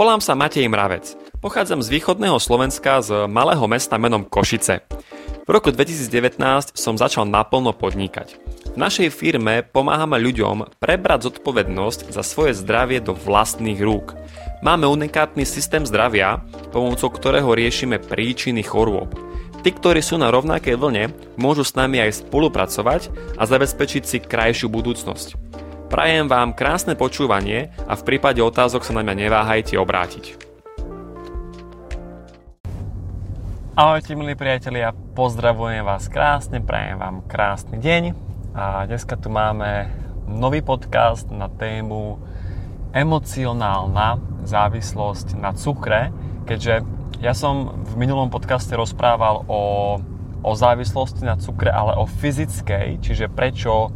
Volám sa Matej Mravec. Pochádzam z východného Slovenska z malého mesta menom Košice. V roku 2019 som začal naplno podnikať. V našej firme pomáhame ľuďom prebrať zodpovednosť za svoje zdravie do vlastných rúk. Máme unikátny systém zdravia, pomocou ktorého riešime príčiny chorôb. Tí, ktorí sú na rovnakej vlne, môžu s nami aj spolupracovať a zabezpečiť si krajšiu budúcnosť. Prajem vám krásne počúvanie a v prípade otázok sa na mňa neváhajte obrátiť. Ahojte milí priatelia, pozdravujem vás krásne, prajem vám krásny deň a dneska tu máme nový podcast na tému emocionálna závislosť na cukre, keďže ja som v minulom podcaste rozprával o, o závislosti na cukre, ale o fyzickej, čiže prečo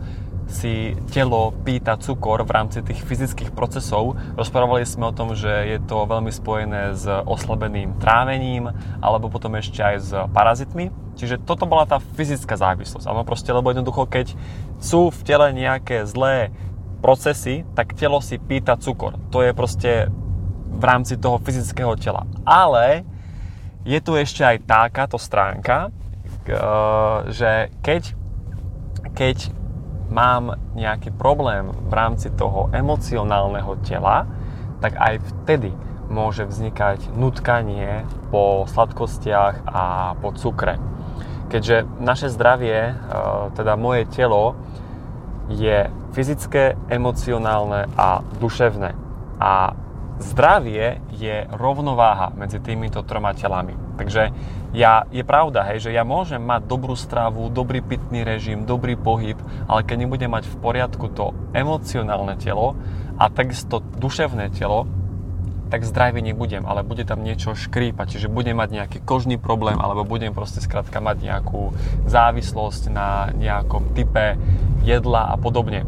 si telo pýta cukor v rámci tých fyzických procesov. Rozprávali sme o tom, že je to veľmi spojené s oslabeným trávením alebo potom ešte aj s parazitmi. Čiže toto bola tá fyzická závislosť. Áno, proste, lebo jednoducho, keď sú v tele nejaké zlé procesy, tak telo si pýta cukor. To je proste v rámci toho fyzického tela. Ale je tu ešte aj takáto stránka, že keď, keď mám nejaký problém v rámci toho emocionálneho tela, tak aj vtedy môže vznikať nutkanie po sladkostiach a po cukre. Keďže naše zdravie, e, teda moje telo, je fyzické, emocionálne a duševné. A zdravie je rovnováha medzi týmito troma telami. Takže ja, je pravda, hej, že ja môžem mať dobrú stravu, dobrý pitný režim, dobrý pohyb, ale keď nebudem mať v poriadku to emocionálne telo a takisto duševné telo, tak zdravý nebudem, ale bude tam niečo škrípať, čiže budem mať nejaký kožný problém, alebo budem proste skrátka mať nejakú závislosť na nejakom type jedla a podobne.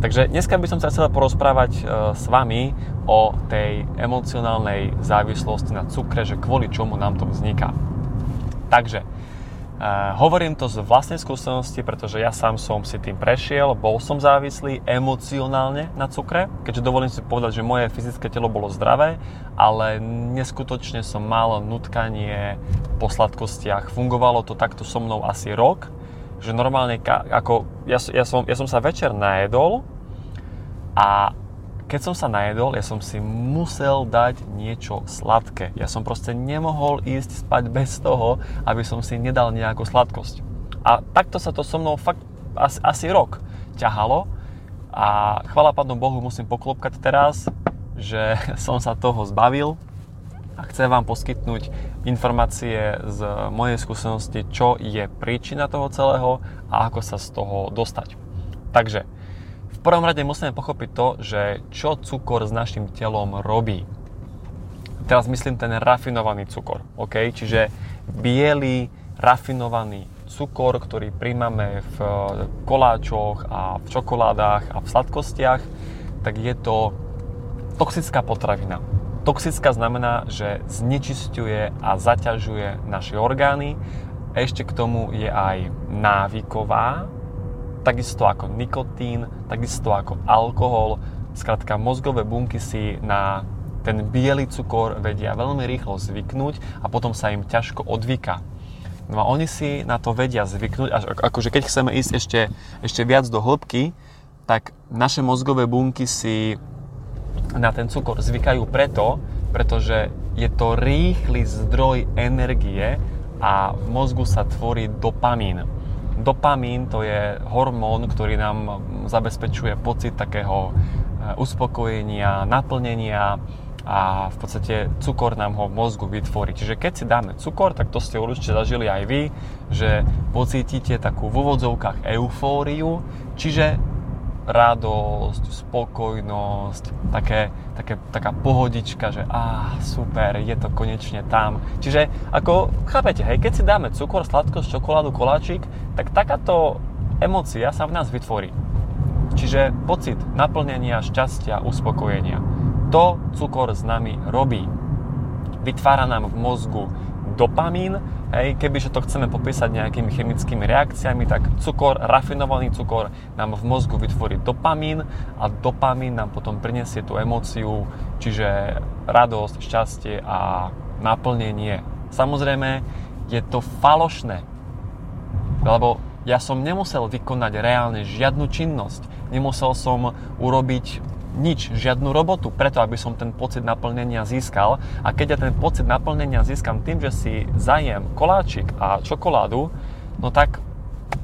Takže dneska by som sa chcel porozprávať e, s vami o tej emocionálnej závislosti na cukre, že kvôli čomu nám to vzniká. Takže, Uh, hovorím to z vlastnej skúsenosti, pretože ja sám som si tým prešiel, bol som závislý emocionálne na cukre, keďže dovolím si povedať, že moje fyzické telo bolo zdravé, ale neskutočne som mal nutkanie po sladkostiach. Fungovalo to takto so mnou asi rok, že normálne ako ja, ja, som, ja som sa večer najedol a keď som sa najedol, ja som si musel dať niečo sladké. Ja som proste nemohol ísť spať bez toho, aby som si nedal nejakú sladkosť. A takto sa to so mnou fakt asi, asi rok ťahalo a chvala Pánu Bohu musím poklopkať teraz, že som sa toho zbavil a chcem vám poskytnúť informácie z mojej skúsenosti, čo je príčina toho celého a ako sa z toho dostať. Takže v prvom rade musíme pochopiť to, že čo cukor s našim telom robí. Teraz myslím ten rafinovaný cukor, ok? Čiže biely, rafinovaný cukor, ktorý príjmame v koláčoch a v čokoládach a v sladkostiach, tak je to toxická potravina Toxická znamená, že znečisťuje a zaťažuje naše orgány. Ešte k tomu je aj návyková, takisto ako nikotín, takisto ako alkohol. Skrátka, mozgové bunky si na ten biely cukor vedia veľmi rýchlo zvyknúť a potom sa im ťažko odvyka. No a oni si na to vedia zvyknúť, až akože keď chceme ísť ešte, ešte viac do hĺbky, tak naše mozgové bunky si na ten cukor zvykajú preto, pretože je to rýchly zdroj energie a v mozgu sa tvorí dopamín. Dopamín to je hormón, ktorý nám zabezpečuje pocit takého eh, uspokojenia, naplnenia a v podstate cukor nám ho v mozgu vytvorí. Čiže keď si dáme cukor, tak to ste určite zažili aj vy, že pocítite takú v úvodzovkách eufóriu, čiže radosť, spokojnosť, také, také, taká pohodička, že á, super, je to konečne tam. Čiže ako, chápete, hej, keď si dáme cukor, sladkosť, čokoládu, koláčik, tak takáto emócia sa v nás vytvorí. Čiže pocit naplnenia, šťastia, uspokojenia. To cukor s nami robí. Vytvára nám v mozgu dopamín. Hej, kebyže to chceme popísať nejakými chemickými reakciami, tak cukor, rafinovaný cukor nám v mozgu vytvorí dopamín a dopamín nám potom prinesie tú emóciu, čiže radosť, šťastie a naplnenie. Samozrejme, je to falošné, lebo ja som nemusel vykonať reálne žiadnu činnosť, nemusel som urobiť nič, žiadnu robotu, preto aby som ten pocit naplnenia získal. A keď ja ten pocit naplnenia získam tým, že si zajem koláčik a čokoládu, no tak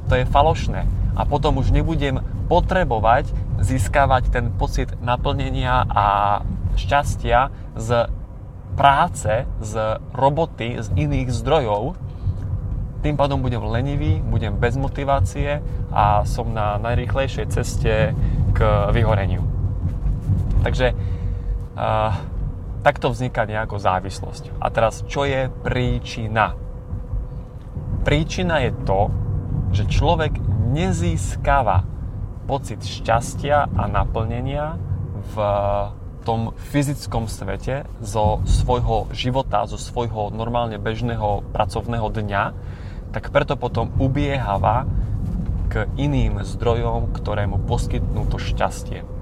to je falošné. A potom už nebudem potrebovať získavať ten pocit naplnenia a šťastia z práce, z roboty, z iných zdrojov. Tým pádom budem lenivý, budem bez motivácie a som na najrýchlejšej ceste k vyhoreniu. Takže uh, takto vzniká nejako závislosť. A teraz, čo je príčina? Príčina je to, že človek nezískava pocit šťastia a naplnenia v tom fyzickom svete zo svojho života, zo svojho normálne bežného pracovného dňa, tak preto potom ubiehava k iným zdrojom, ktoré mu poskytnú to šťastie.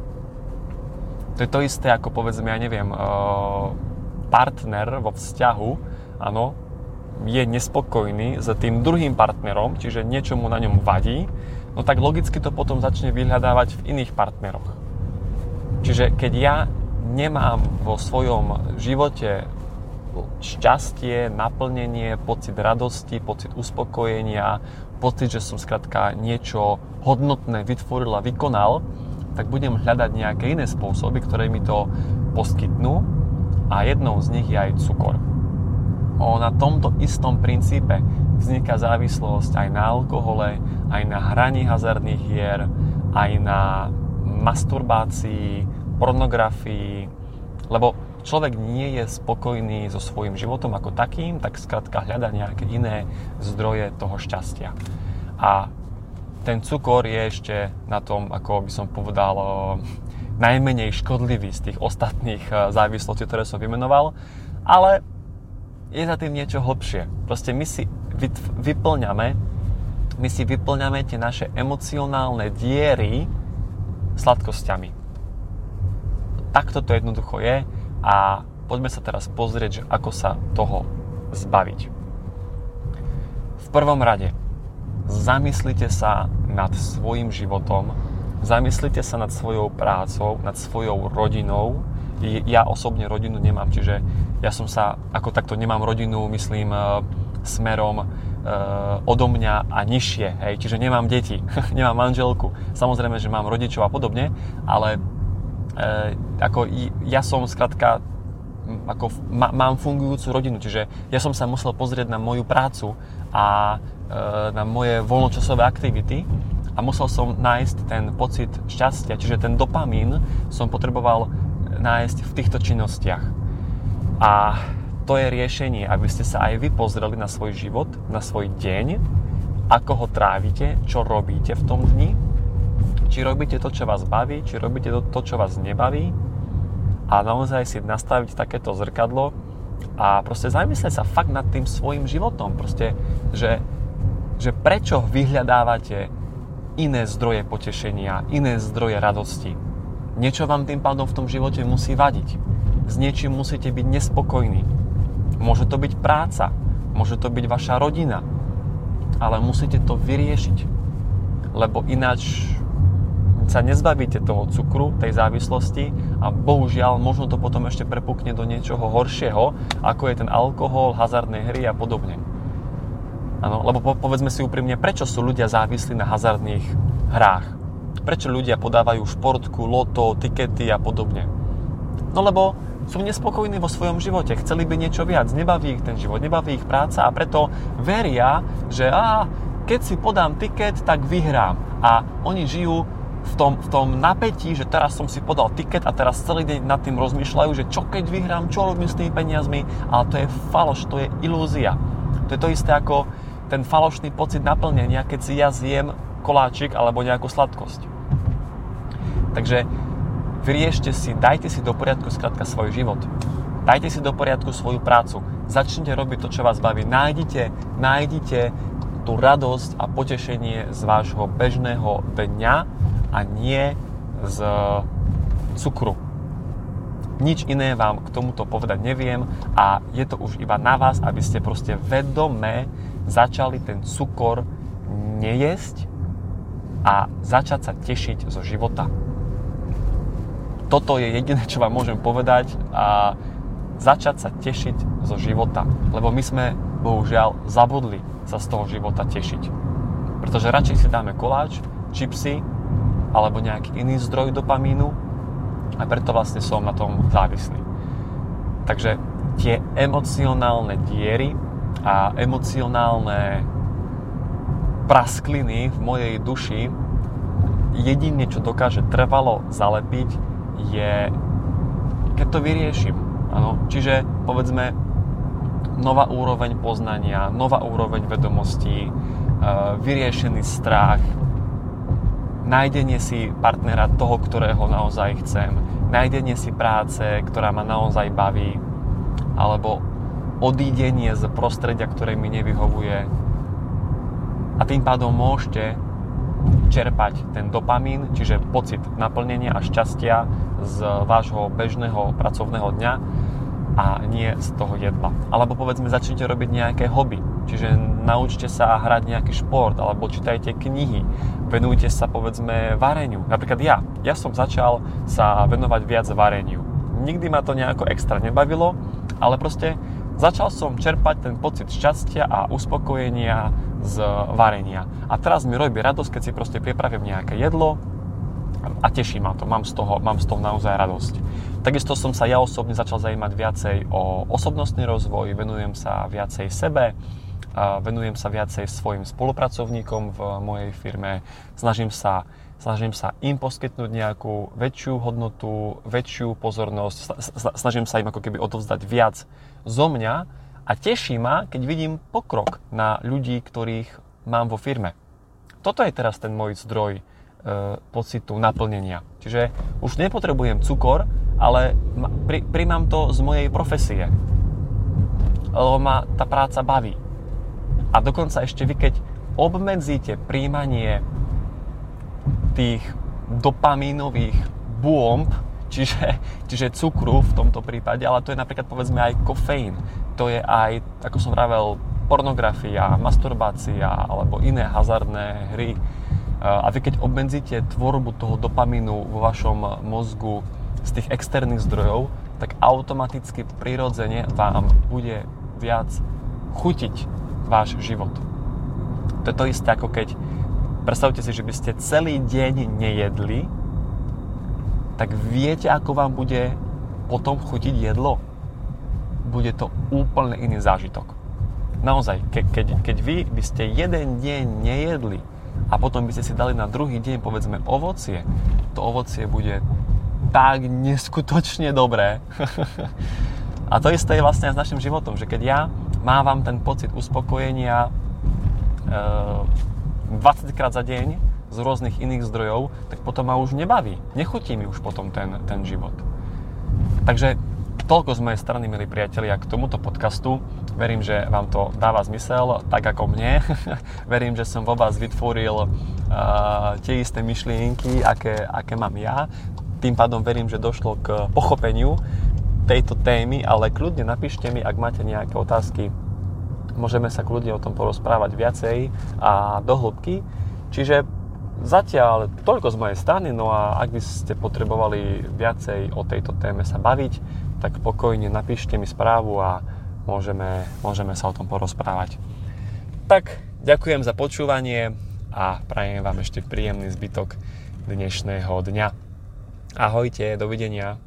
To je to isté ako povedzme, ja neviem, eh, partner vo vzťahu, áno, je nespokojný s tým druhým partnerom, čiže niečo mu na ňom vadí, no tak logicky to potom začne vyhľadávať v iných partneroch. Čiže keď ja nemám vo svojom živote šťastie, naplnenie, pocit radosti, pocit uspokojenia, pocit, že som skrátka niečo hodnotné vytvoril a vykonal, tak budem hľadať nejaké iné spôsoby, ktoré mi to poskytnú a jednou z nich je aj cukor. O, na tomto istom princípe vzniká závislosť aj na alkohole, aj na hraní hazardných hier, aj na masturbácii, pornografii, lebo človek nie je spokojný so svojím životom ako takým, tak skrátka hľada nejaké iné zdroje toho šťastia. A ten cukor je ešte na tom, ako by som povedal, najmenej škodlivý z tých ostatných závislostí, ktoré som vymenoval, ale je za tým niečo hlbšie. Proste my si vyplňame, my si vyplňame tie naše emocionálne diery sladkosťami. Takto to jednoducho je a poďme sa teraz pozrieť, že ako sa toho zbaviť. V prvom rade, zamyslite sa nad svojim životom, zamyslite sa nad svojou prácou, nad svojou rodinou. Ja osobne rodinu nemám, čiže ja som sa, ako takto nemám rodinu, myslím, e, smerom e, odo mňa a nižšie, hej, čiže nemám deti, nemám manželku. Samozrejme, že mám rodičov a podobne, ale e, ako ja som skrátka ako má, mám fungujúcu rodinu, čiže ja som sa musel pozrieť na moju prácu a na moje voľnočasové aktivity a musel som nájsť ten pocit šťastia, čiže ten dopamín som potreboval nájsť v týchto činnostiach. A to je riešenie, aby ste sa aj vy pozreli na svoj život, na svoj deň, ako ho trávite, čo robíte v tom dni, či robíte to, čo vás baví, či robíte to, čo vás nebaví a naozaj si nastaviť takéto zrkadlo a proste zamyslieť sa fakt nad tým svojim životom. Proste, že, že prečo vyhľadávate iné zdroje potešenia, iné zdroje radosti. Niečo vám tým pádom v tom živote musí vadiť. S niečím musíte byť nespokojní. Môže to byť práca, môže to byť vaša rodina, ale musíte to vyriešiť. Lebo ináč sa nezbavíte toho cukru, tej závislosti a bohužiaľ možno to potom ešte prepukne do niečoho horšieho, ako je ten alkohol, hazardné hry a podobne. Ano, lebo po, povedzme si úprimne, prečo sú ľudia závislí na hazardných hrách? Prečo ľudia podávajú športku, loto, tikety a podobne? No lebo sú nespokojní vo svojom živote, chceli by niečo viac, nebaví ich ten život, nebaví ich práca a preto veria, že á, keď si podám tiket, tak vyhrám. A oni žijú v tom, v tom napätí, že teraz som si podal tiket a teraz celý deň nad tým rozmýšľajú, že čo keď vyhrám, čo robím s tými peniazmi, ale to je faloš, to je ilúzia. To je to isté ako ten falošný pocit naplnenia, keď si ja zjem koláčik alebo nejakú sladkosť. Takže vyriešte si, dajte si do poriadku skrátka svoj život. Dajte si do poriadku svoju prácu. Začnite robiť to, čo vás baví. Nájdite, nájdite tú radosť a potešenie z vášho bežného dňa a nie z cukru. Nič iné vám k tomuto povedať neviem a je to už iba na vás, aby ste proste vedome začali ten cukor nejesť a začať sa tešiť zo života. Toto je jediné, čo vám môžem povedať a začať sa tešiť zo života. Lebo my sme, bohužiaľ, zabudli sa z toho života tešiť. Pretože radšej si dáme koláč, čipsy alebo nejaký iný zdroj dopamínu a preto vlastne som na tom závislý. Takže tie emocionálne diery a emocionálne praskliny v mojej duši jedine, čo dokáže trvalo zalepiť, je keď to vyriešim. Ano? Čiže povedzme nová úroveň poznania, nová úroveň vedomostí, e, vyriešený strach, nájdenie si partnera toho, ktorého naozaj chcem, nájdenie si práce, ktorá ma naozaj baví, alebo odídenie z prostredia, ktoré mi nevyhovuje. A tým pádom môžete čerpať ten dopamín, čiže pocit naplnenia a šťastia z vášho bežného pracovného dňa a nie z toho jedla. Alebo povedzme začnite robiť nejaké hobby, čiže naučte sa hrať nejaký šport alebo čítajte knihy, venujte sa povedzme vareniu. Napríklad ja, ja som začal sa venovať viac vareniu. Nikdy ma to nejako extra nebavilo, ale proste začal som čerpať ten pocit šťastia a uspokojenia z varenia. A teraz mi robí radosť, keď si proste pripravím nejaké jedlo, a teší ma to, mám z toho, mám z toho naozaj radosť. Takisto som sa ja osobne začal zajímať viacej o osobnostný rozvoj, venujem sa viacej sebe, venujem sa viacej svojim spolupracovníkom v mojej firme, snažím sa, snažím sa im poskytnúť nejakú väčšiu hodnotu, väčšiu pozornosť, snažím sa im ako keby odovzdať viac zo mňa a teší ma, keď vidím pokrok na ľudí, ktorých mám vo firme. Toto je teraz ten môj zdroj E, pocitu naplnenia. Čiže už nepotrebujem cukor, ale pri, príjmam to z mojej profesie. Lebo ma tá práca baví. A dokonca ešte vy, keď obmedzíte príjmanie tých dopamínových bomb, čiže, čiže cukru v tomto prípade, ale to je napríklad povedzme aj kofeín. To je aj, ako som vravel, pornografia, masturbácia alebo iné hazardné hry, a vy keď obmedzíte tvorbu toho dopamínu vo vašom mozgu z tých externých zdrojov, tak automaticky prirodzene vám bude viac chutiť váš život. To je to isté ako keď predstavte si, že by ste celý deň nejedli, tak viete, ako vám bude potom chutiť jedlo? Bude to úplne iný zážitok. Naozaj, ke, keď, keď vy by ste jeden deň nejedli, a potom by ste si dali na druhý deň povedzme ovocie, to ovocie bude tak neskutočne dobré. a to isté je vlastne aj s našim životom, že keď ja mávam ten pocit uspokojenia e, 20 krát za deň z rôznych iných zdrojov, tak potom ma už nebaví. Nechutí mi už potom ten, ten život. Takže toľko z mojej strany, milí priatelia, k tomuto podcastu. Verím, že vám to dáva zmysel, tak ako mne. Verím, že som vo vás vytvoril uh, tie isté myšlienky, aké, aké mám ja. Tým pádom verím, že došlo k pochopeniu tejto témy, ale kľudne napíšte mi, ak máte nejaké otázky. Môžeme sa kľudne o tom porozprávať viacej a do hĺbky. Čiže zatiaľ toľko z mojej strany, no a ak by ste potrebovali viacej o tejto téme sa baviť, tak pokojne napíšte mi správu a môžeme, môžeme sa o tom porozprávať. Tak, ďakujem za počúvanie a prajem vám ešte príjemný zbytok dnešného dňa. Ahojte, dovidenia.